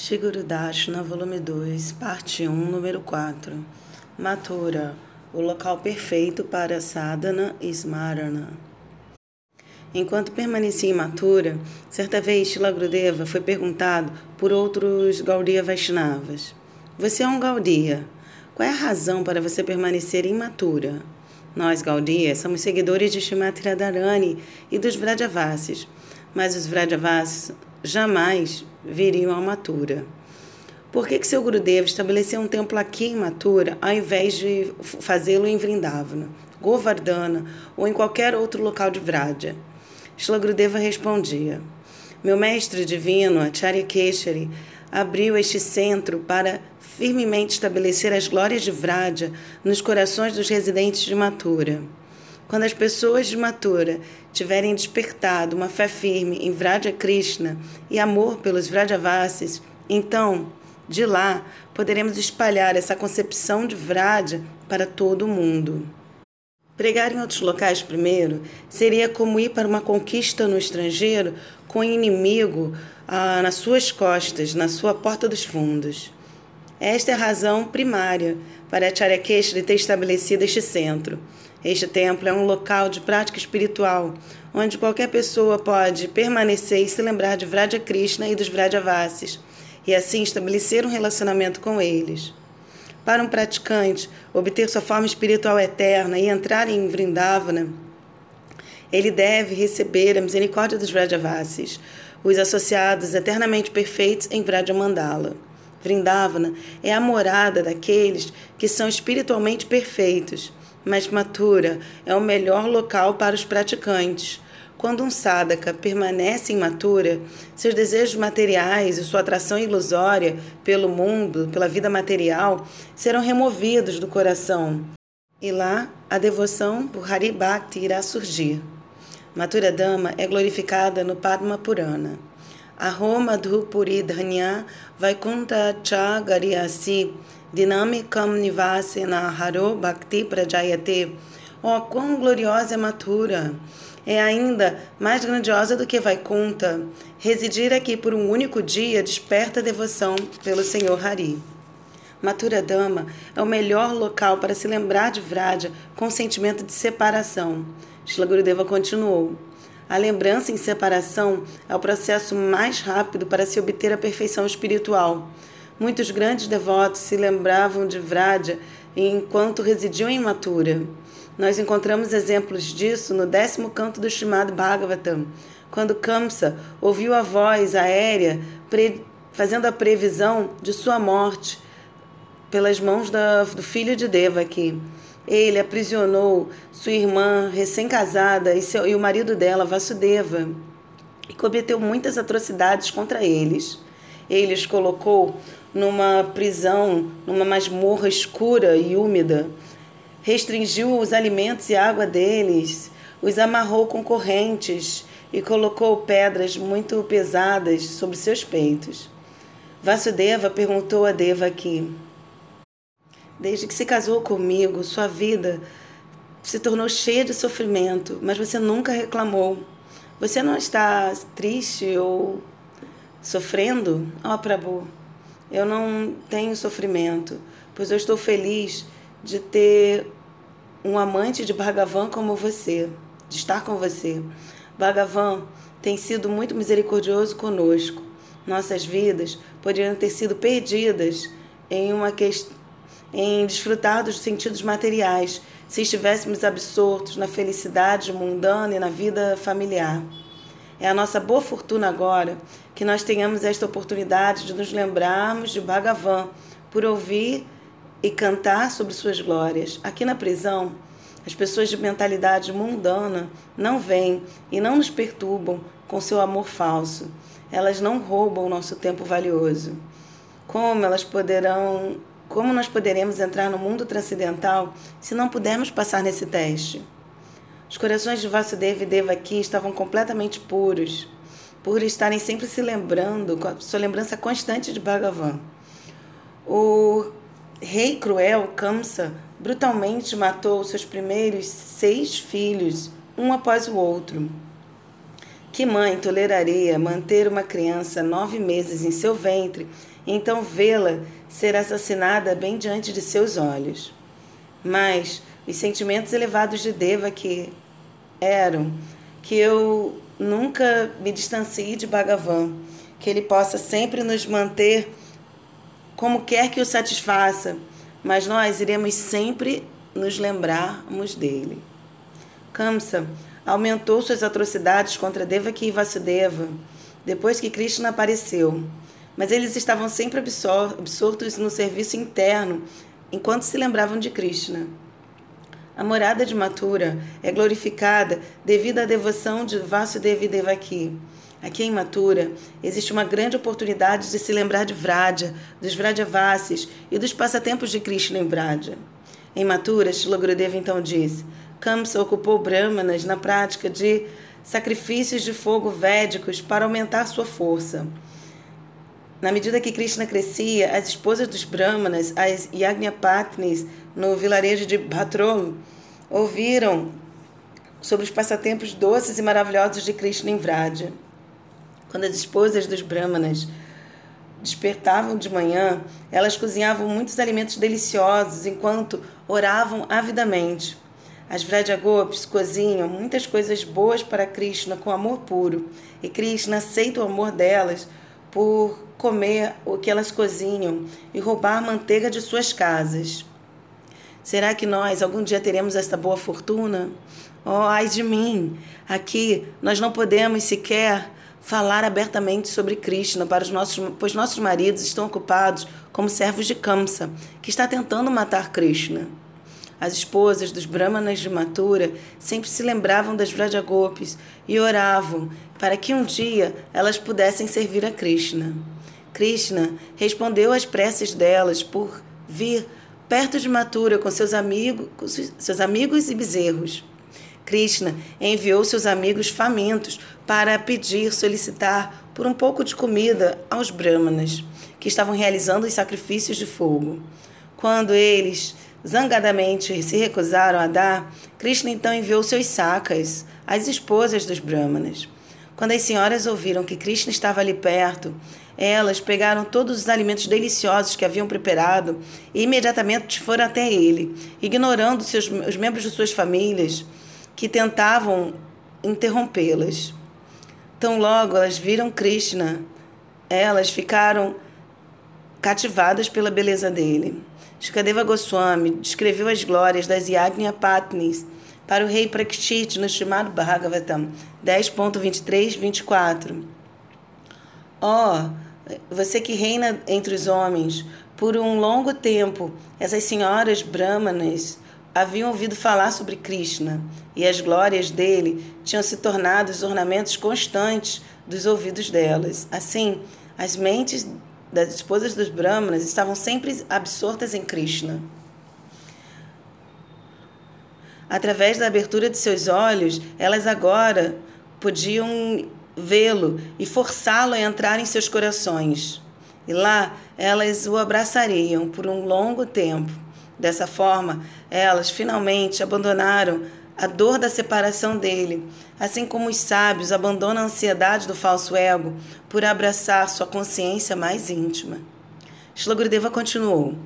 Shiguru Dashna, volume 2, parte 1, número 4. Mathura, o local perfeito para sadhana e smarana. Enquanto permanecia em Mathura, certa vez Shila Grudeva foi perguntado por outros Gaudiya Vaishnavas: Você é um Gaudiya. Qual é a razão para você permanecer em Mathura? Nós, Gaudiya, somos seguidores de Shrimati Radharani e dos Vrajavasis, mas os Vrajavasis jamais viriam a Mathura. Por que, que seu Gurudeva estabeleceu um templo aqui em Mathura ao invés de fazê-lo em Vrindavana, Govardhana ou em qualquer outro local de Vraja? Shila Gurudeva respondia: Meu mestre divino, Acharya Keshari, abriu este centro para firmemente estabelecer as glórias de Vraja nos corações dos residentes de Mathura. Quando as pessoas de Mathura tiverem despertado uma fé firme em Vraja Krishna e amor pelos Vrajavasis, então, de lá, poderemos espalhar essa concepção de Vraja para todo o mundo. Pregar em outros locais primeiro seria como ir para uma conquista no estrangeiro com o inimigo ah, nas suas costas, na sua porta dos fundos. Esta é a razão primária para Acharya Keshri ter estabelecido este centro. Este templo é um local de prática espiritual, onde qualquer pessoa pode permanecer e se lembrar de Vraja Krishna e dos Vrajavasis, e assim estabelecer um relacionamento com eles. Para um praticante obter sua forma espiritual eterna e entrar em Vrindavana, ele deve receber a misericórdia dos Vrajavasis, os associados eternamente perfeitos em Vraja Mandala. Vrindavana é a morada daqueles que são espiritualmente perfeitos mas Mathura é o melhor local para os praticantes. Quando um sadhaka permanece em Mathura, seus desejos materiais e sua atração ilusória pelo mundo, pela vida material, serão removidos do coração. E lá a devoção por Hari Bhakti irá surgir. Mathura Dama é glorificada no Padma Purana. Aroma Dhupuri Dhanya Vaikunta Cha Gariasi Dinamikam Nivasena Haro Bhakti Prajayate. Oh, quão gloriosa é Mathura! É ainda mais grandiosa do que Vaikunta. Residir aqui por um único dia desperta devoção pelo Senhor Hari. Mathura Dama é o melhor local para se lembrar de Vraja com sentimento de separação. Shila Gurudeva continuou. A lembrança em separação é o processo mais rápido para se obter a perfeição espiritual. Muitos grandes devotos se lembravam de Vraja enquanto residiam em Mathura. Nós encontramos exemplos disso no décimo canto do Srimad Bhagavatam, quando Kamsa ouviu a voz aérea fazendo a previsão de sua morte pelas mãos da, do filho de Devaki. Ele aprisionou sua irmã recém-casada e, e o marido dela, Vasudeva, e cometeu muitas atrocidades contra eles. Ele os colocou numa prisão, numa masmorra escura e úmida. Restringiu os alimentos e água deles, os amarrou com correntes e colocou pedras muito pesadas sobre seus peitos. Vasudeva perguntou a Devaki: Desde que se casou comigo, sua vida se tornou cheia de sofrimento, mas você nunca reclamou. Você não está triste ou sofrendo? Ó oh, Prabhu, eu não tenho sofrimento, pois eu estou feliz de ter um amante de Bhagavan como você, de estar com você. Bhagavan tem sido muito misericordioso conosco. Nossas vidas poderiam ter sido perdidas em uma questão em desfrutar dos sentidos materiais se estivéssemos absortos na felicidade mundana e na vida familiar. É a nossa boa fortuna agora que nós tenhamos esta oportunidade de nos lembrarmos de Bhagavan por ouvir e cantar sobre suas glórias. Aqui na prisão, as pessoas de mentalidade mundana não vêm e não nos perturbam com seu amor falso. Elas não roubam nosso tempo valioso. Como elas poderão, como nós poderemos entrar no mundo transcendental se não pudermos passar nesse teste? Os corações de Vasudeva e Devaki estavam completamente puros, por estarem sempre se lembrando, com a sua lembrança constante de Bhagavan. O rei cruel, Kamsa, brutalmente matou seus primeiros seis filhos, um após o outro. Que mãe toleraria manter uma criança nove meses em seu ventre e então vê-la ser assassinada bem diante de seus olhos? Mas os sentimentos elevados de Deva que eram que eu nunca me distancie de Bhagavan, que ele possa sempre nos manter como quer que o satisfaça, mas nós iremos sempre nos lembrarmos dele. Kamsa aumentou suas atrocidades contra Devaki e Vasudeva depois que Krishna apareceu, mas eles estavam sempre absortos no serviço interno enquanto se lembravam de Krishna. A morada de Mathura é glorificada devido à devoção de Vasudeva Devaki. Aqui em Mathura existe uma grande oportunidade de se lembrar de Vraja, dos Vrajavasis e dos passatempos de Krishna em Vraja. Em Mathura, Shila Gurudeva então disse: Kamsa ocupou Brahmanas na prática de sacrifícios de fogo védicos para aumentar sua força. Na medida que Krishna crescia, as esposas dos Brahmanas, as Yagnapatnis, no vilarejo de Bhatrol, ouviram sobre os passatempos doces e maravilhosos de Krishna em Vraja. Quando as esposas dos Brahmanas despertavam de manhã, elas cozinhavam muitos alimentos deliciosos enquanto oravam avidamente. As Vrajagopis cozinham muitas coisas boas para Krishna com amor puro, e Krishna aceita o amor delas por comer o que elas cozinham e roubar manteiga de suas casas. Será que nós algum dia teremos esta boa fortuna? Oh, ai de mim! Aqui nós não podemos sequer falar abertamente sobre Krishna para os nossos, pois nossos maridos estão ocupados como servos de Kamsa, que está tentando matar Krishna. As esposas dos Brahmanas de Mathura sempre se lembravam das Vrajagopis e oravam para que um dia elas pudessem servir a Krishna. Krishna respondeu às preces delas por vir perto de Mathura com seus amigos, seus amigos e bezerros. Krishna enviou seus amigos famintos para pedir, solicitar por um pouco de comida aos brahmanas que estavam realizando os sacrifícios de fogo. Quando eles zangadamente se recusaram a dar, Krishna então enviou seus sacas às esposas dos brahmanas. Quando as senhoras ouviram que Krishna estava ali perto, elas pegaram todos os alimentos deliciosos que haviam preparado e imediatamente foram até ele, ignorando seus, os membros de suas famílias que tentavam interrompê-las. Tão logo elas viram Krishna, elas ficaram cativadas pela beleza dele. Shukadeva Goswami descreveu as glórias das Yagnya Patnis para o rei Prakshit no chamado Bhagavatam 10.23-24. Ó, oh, você que reina entre os homens, por um longo tempo, essas senhoras brahmanas haviam ouvido falar sobre Krishna e as glórias dele tinham se tornado os ornamentos constantes dos ouvidos delas. Assim, as mentes das esposas dos Brahmanas estavam sempre absortas em Krishna. Através da abertura de seus olhos, elas agora podiam vê-lo e forçá-lo a entrar em seus corações. E lá elas o abraçariam por um longo tempo. Dessa forma, elas finalmente abandonaram a dor da separação dele, assim como os sábios abandonam a ansiedade do falso ego por abraçar sua consciência mais íntima. Shlagurudeva continuou.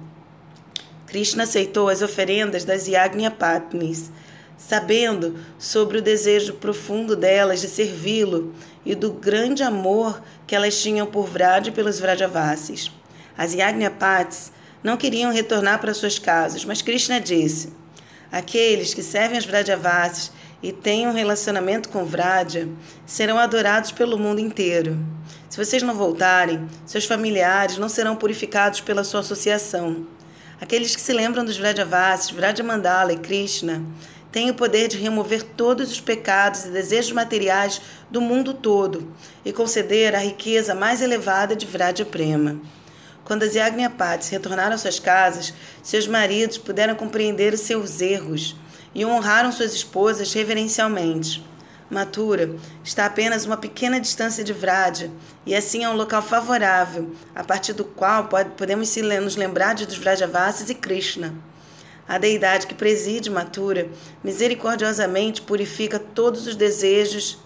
Krishna aceitou as oferendas das Yagnya Patnis, sabendo sobre o desejo profundo delas de servi-lo e do grande amor que elas tinham por Vrad e pelos Vrajavasis. As Yagnya Patis não queriam retornar para suas casas, mas Krishna disse: Aqueles que servem as Vrajavasis e têm um relacionamento com Vraja serão adorados pelo mundo inteiro. Se vocês não voltarem, seus familiares não serão purificados pela sua associação. Aqueles que se lembram dos Vrajavasis, Vrajamandala e Krishna têm o poder de remover todos os pecados e desejos materiais do mundo todo e conceder a riqueza mais elevada de Vraja Prema. Quando as Yagnapatis retornaram às suas casas, seus maridos puderam compreender os seus erros e honraram suas esposas reverencialmente. Matura está a apenas uma pequena distância de Vraja e assim é um local favorável, a partir do qual podemos nos lembrar de dos Vrajavasis e Krishna. A deidade que preside Matura misericordiosamente purifica todos os desejos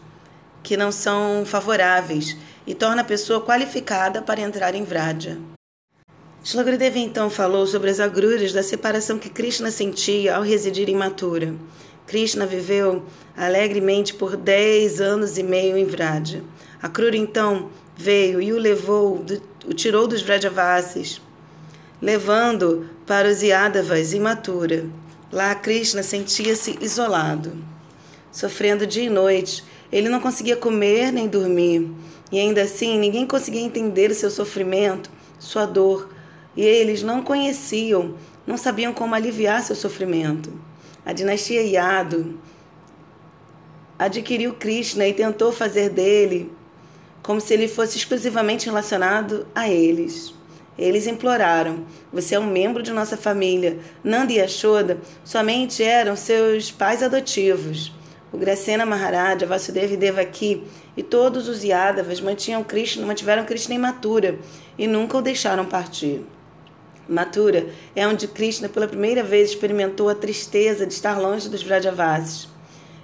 que não são favoráveis e torna a pessoa qualificada para entrar em Vraja. Shlagradeva então falou sobre as agruras da separação que Krishna sentia ao residir em Mathura. Krishna viveu alegremente por dez anos e meio em Vraja. A Krura então veio e o levou, o tirou dos Vrajavasis, levando para os Yadavas em Mathura. Lá Krishna sentia-se isolado, sofrendo dia e noite. Ele não conseguia comer nem dormir. E ainda assim, ninguém conseguia entender o seu sofrimento, sua dor e eles não conheciam, não sabiam como aliviar seu sofrimento. A dinastia Yadu adquiriu Krishna e tentou fazer dele como se ele fosse exclusivamente relacionado a eles. Eles imploraram: Você é um membro de nossa família. Nanda e Yashoda somente eram seus pais adotivos. O Gracena Maharaja, Vasudeva e Devaki e todos os Yadavas mantinham Krishna, mantiveram Krishna imatura e nunca o deixaram partir. Mathura é onde Krishna pela primeira vez experimentou a tristeza de estar longe dos Vrajavasis.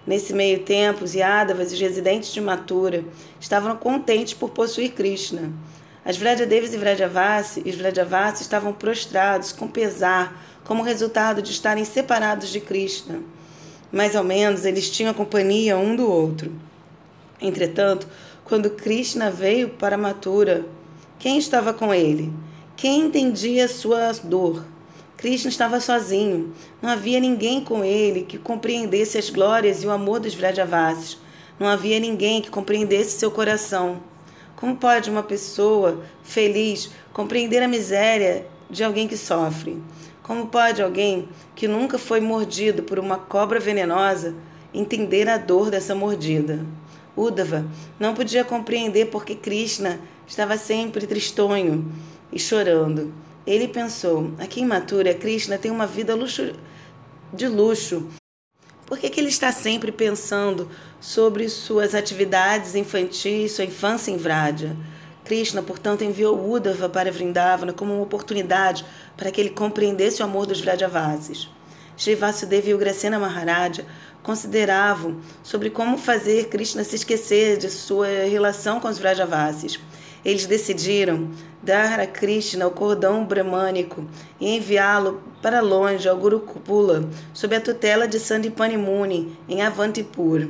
Nesse meio tempo, os Yadavas e os residentes de Mathura estavam contentes por possuir Krishna. As Vrajadevas e Vrajavasi os Vrajavasi estavam prostrados com pesar como resultado de estarem separados de Krishna. Mais ou menos eles tinham a companhia um do outro. Entretanto, quando Krishna veio para Mathura, quem estava com ele? Quem entendia sua dor? Krishna estava sozinho. Não havia ninguém com ele que compreendesse as glórias e o amor dos Vrajavasis. Não havia ninguém que compreendesse seu coração. Como pode uma pessoa feliz compreender a miséria de alguém que sofre? Como pode alguém que nunca foi mordido por uma cobra venenosa entender a dor dessa mordida? Uddhava não podia compreender porque Krishna estava sempre tristonho e chorando. Ele pensou: aqui em Mathura, Krishna tem uma vida luxo, de luxo. Por que, que ele está sempre pensando sobre suas atividades infantis, sua infância em Vraja? Krishna, portanto, enviou Uddhava para Vrindavana como uma oportunidade para que ele compreendesse o amor dos Vrajavasis. Sri Vasudeva e Ugrasena Maharaja consideravam sobre como fazer Krishna se esquecer de sua relação com os Vrajavasis. Eles decidiram dar a Krishna o cordão bramânico e enviá-lo para longe ao Gurukula, sob a tutela de Sandipani Muni, em Avantipur.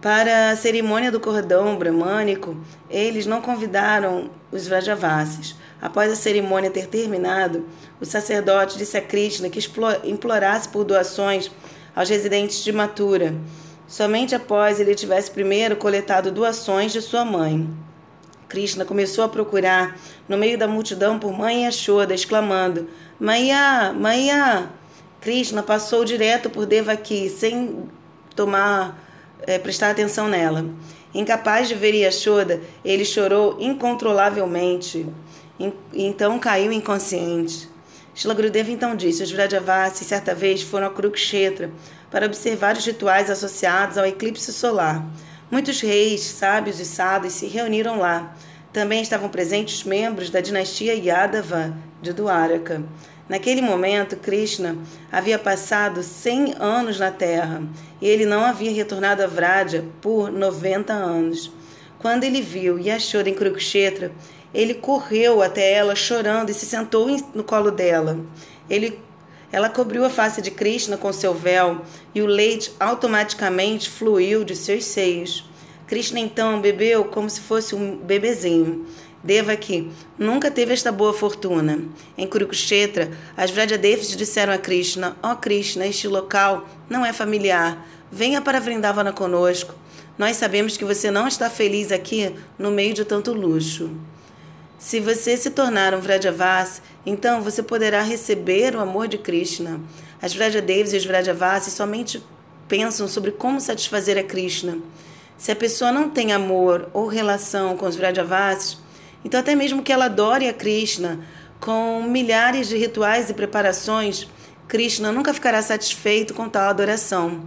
Para a cerimônia do cordão bramânico, eles não convidaram os Vrajavasis. Após a cerimônia ter terminado, o sacerdote disse a Krishna que implorasse por doações aos residentes de Mathura, somente após ele tivesse primeiro coletado doações de sua mãe. Krishna começou a procurar no meio da multidão por Mãe Yashoda, exclamando: Mãe, Mãe! Krishna passou direto por Devaki, sem tomar, é, prestar atenção nela. Incapaz de ver Yashoda, ele chorou incontrolavelmente. Então caiu inconsciente. Shila Gurudeva então disse: Os Vrajavasis certa vez foram a Kurukshetra para observar os rituais associados ao eclipse solar. Muitos reis, sábios e sadhus se reuniram lá. Também estavam presentes membros da dinastia Yadava de Dwaraka. Naquele momento, Krishna havia passado 100 anos na Terra e ele não havia retornado a Vraja por 90 anos. Quando ele viu Yashoda em Kurukshetra, ele correu até ela chorando e se sentou no colo dela. Ele ela cobriu a face de Krishna com seu véu e o leite automaticamente fluiu de seus seios. Krishna então bebeu como se fosse um bebezinho. Devaki nunca teve esta boa fortuna. Em Kurukshetra, as Vrajadevas disseram a Krishna: Ó oh Krishna, este local não é familiar. Venha para Vrindavana conosco. Nós sabemos que você não está feliz aqui no meio de tanto luxo. Se você se tornar um Vrajavas, então você poderá receber o amor de Krishna. As Vrajadevas e os Vrajavasis somente pensam sobre como satisfazer a Krishna. Se a pessoa não tem amor ou relação com os Vrajavasis, então até mesmo que ela adore a Krishna com milhares de rituais e preparações, Krishna nunca ficará satisfeito com tal adoração.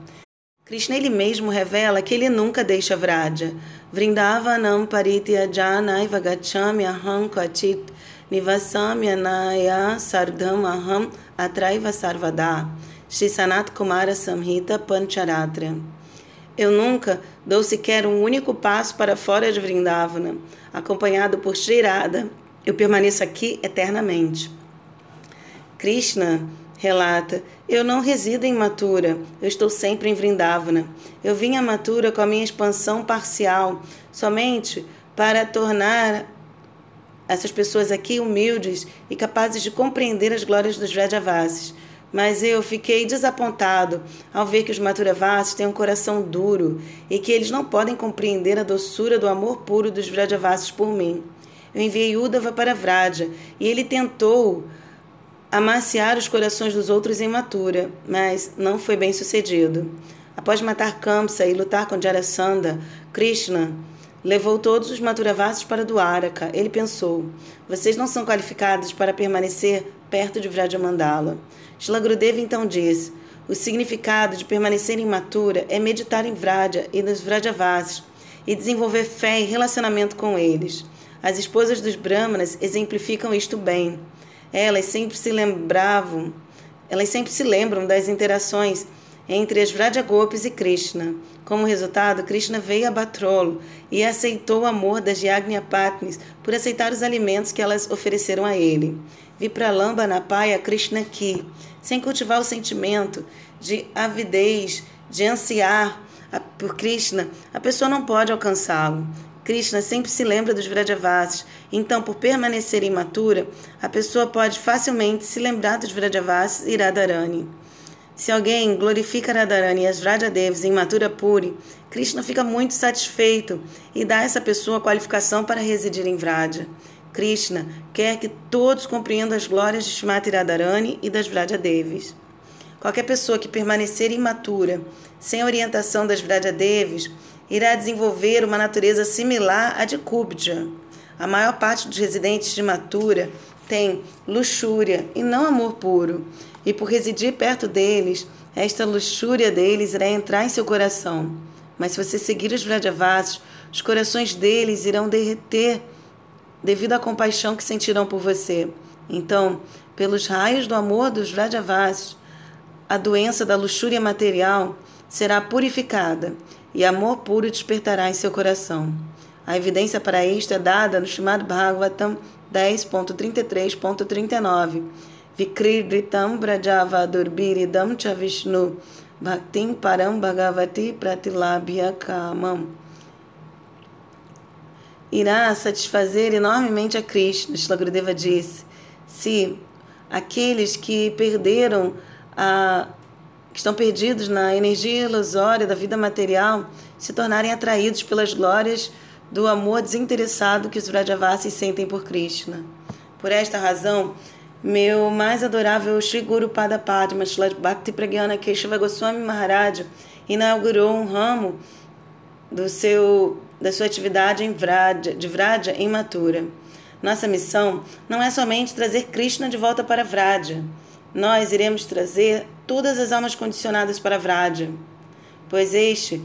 Krishna ele mesmo revela que ele nunca deixa Vraja. Vrindavanam paritya janaiva gachami aham kvachit nivasami anaya sardham aham atraiva sarvada. Shri Sanat Kumara Samhita Pancharatra. Eu nunca dou sequer um único passo para fora de Vrindavana, acompanhado por Shirada. Eu permaneço aqui eternamente. Krishna relata: Eu não resido em Mathura, eu estou sempre em Vrindavana. Eu vim a Mathura com a minha expansão parcial, somente para tornar essas pessoas aqui humildes e capazes de compreender as glórias dos Vrajavasis mas eu fiquei desapontado ao ver que os Mathuravasis têm um coração duro e que eles não podem compreender a doçura do amor puro dos Vrajavasis por mim. Eu enviei Udava para Vraja e ele tentou amaciar os corações dos outros em Mathura, mas não foi bem sucedido. Após matar Kamsa e lutar com Jarasandha, Krishna levou todos os Mathuravasis para Dwaraka. Ele pensou: vocês não são qualificados para permanecer perto de Vrajamandala. Shlagrudeva então diz: o significado de permanecer imatura é meditar em Vraja e nos Vrajavasis e desenvolver fé e relacionamento com eles. As esposas dos Brahmanas exemplificam isto bem. Elas sempre se lembravam, elas sempre se lembram das interações entre as Vrajagopis e Krishna. Como resultado, Krishna veio a Batrolo e aceitou o amor das Yagnya Patnis por aceitar os alimentos que elas ofereceram a ele. Vipralamba na paia Krishna Ki, sem cultivar o sentimento de avidez, de ansiar por Krishna, a pessoa não pode alcançá-lo. Krishna sempre se lembra dos Vrajavasis, então, por permanecer imatura, a pessoa pode facilmente se lembrar dos Vrajavasis e Radharani. Se alguém glorifica Radharani e as Vrajadevas em Matura Puri, Krishna fica muito satisfeito e dá a essa pessoa a qualificação para residir em Vraja. Krishna quer que todos compreendam as glórias de Shrimati Radharani e das Vrajadevis. Qualquer pessoa que permanecer imatura, sem orientação das Vrajadevis, irá desenvolver uma natureza similar à de Kubja. A maior parte dos residentes de Matura tem luxúria e não amor puro, e por residir perto deles, esta luxúria deles irá entrar em seu coração. Mas se você seguir os Vrajavasis, os corações deles irão derreter devido à compaixão que sentirão por você. Então, pelos raios do amor dos Vrajavasis, a doença da luxúria material será purificada e amor puro despertará em seu coração. A evidência para isto é dada no chamado Bhagavatam 10.33.39. Vikridritam Brajava Durbiridam Chavishnu Bhaktim Param Bhagavati Pratilabhya Kamam irá satisfazer enormemente a Krishna. Shlagrudeva disse: se aqueles que perderam a que estão perdidos na energia ilusória da vida material se tornarem atraídos pelas glórias do amor desinteressado que os Vrajavasis sentem por Krishna. Por esta razão, meu mais adorável Sri Guru Pada Padma Bhakti Pragyana Keshava Goswami Maharaj inaugurou um ramo do seu da sua atividade em Vraja, de Vraja em Mathura. Nossa missão não é somente trazer Krishna de volta para Vraja. Nós iremos trazer todas as almas condicionadas para Vraja, pois este,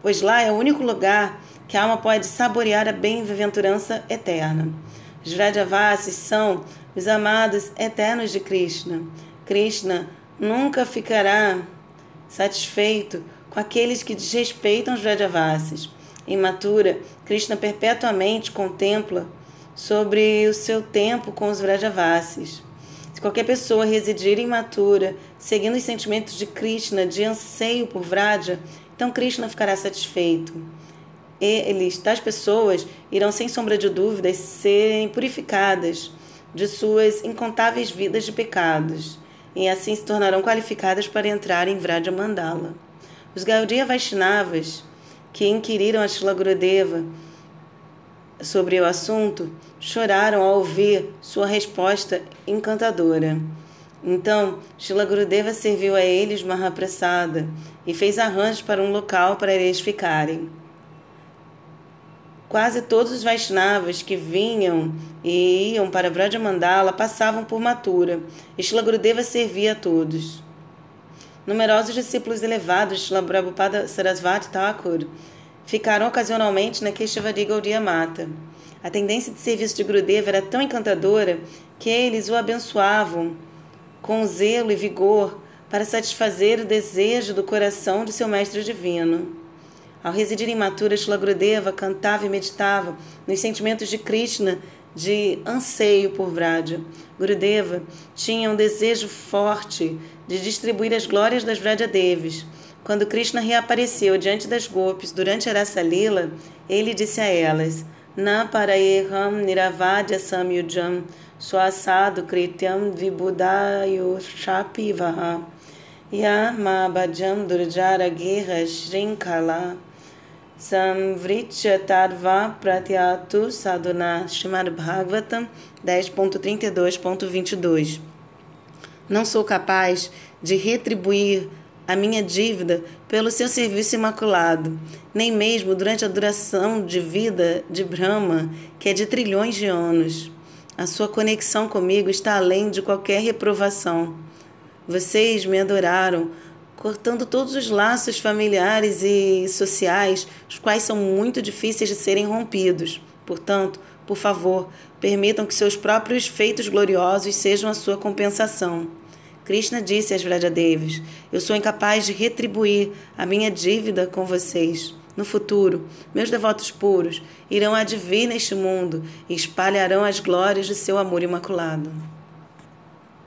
pois lá é o único lugar que a alma pode saborear a bem-aventurança eterna. Os Vrajavasis são os amados eternos de Krishna. Krishna nunca ficará satisfeito com aqueles que desrespeitam os Vrajavasis imatura, Krishna perpetuamente contempla sobre o seu tempo com os Vrajavasis. Se qualquer pessoa residir imatura, seguindo os sentimentos de Krishna, de anseio por Vraja, então Krishna ficará satisfeito. Eles, tais pessoas, irão sem sombra de dúvidas serem purificadas de suas incontáveis vidas de pecados e assim se tornarão qualificadas para entrar em Vraja Mandala. Os Gaudiya Vaishnavas que inquiriram a Shila Gurudeva sobre o assunto choraram ao ouvir sua resposta encantadora. Então, Shila Gurudeva serviu a eles uma rapressada e fez arranjos para um local para eles ficarem. Quase todos os Vaishnavas que vinham e iam para Vrajamandala passavam por Matura, Shila Gurudeva servia a todos. Numerosos discípulos elevados de Prabhupada Sarasvati Thakur ficaram ocasionalmente na Keshavari Gaudiya Mata. A tendência de serviço de Gurudeva era tão encantadora que eles o abençoavam com zelo e vigor para satisfazer o desejo do coração de seu mestre divino. Ao residir em Mathura, Shlagrudeva cantava e meditava nos sentimentos de Krishna de anseio por Vraja. Gurudeva tinha um desejo forte de distribuir as glórias das Vrajadevis. Quando Krishna reapareceu diante das Gopis durante a Rasa Lila, ele disse a elas: Na parayeham niravadya samyujam swasado krityam vibudayo shapivaha yama bhajam durjara guerra shrinkala Samvritya Tarva Pratyatu Sadhuna. Srimad Bhagavatam 10.32.22 Não sou capaz de retribuir a minha dívida pelo seu serviço imaculado, nem mesmo durante a duração de vida de Brahma, que é de trilhões de anos. A sua conexão comigo está além de qualquer reprovação. Vocês me adoraram cortando todos os laços familiares e sociais, os quais são muito difíceis de serem rompidos. Portanto, por favor, permitam que seus próprios feitos gloriosos sejam a sua compensação. Krishna disse às Vrajadevis: Eu sou incapaz de retribuir a minha dívida com vocês. No futuro, meus devotos puros irão advir neste mundo e espalharão as glórias de seu amor imaculado.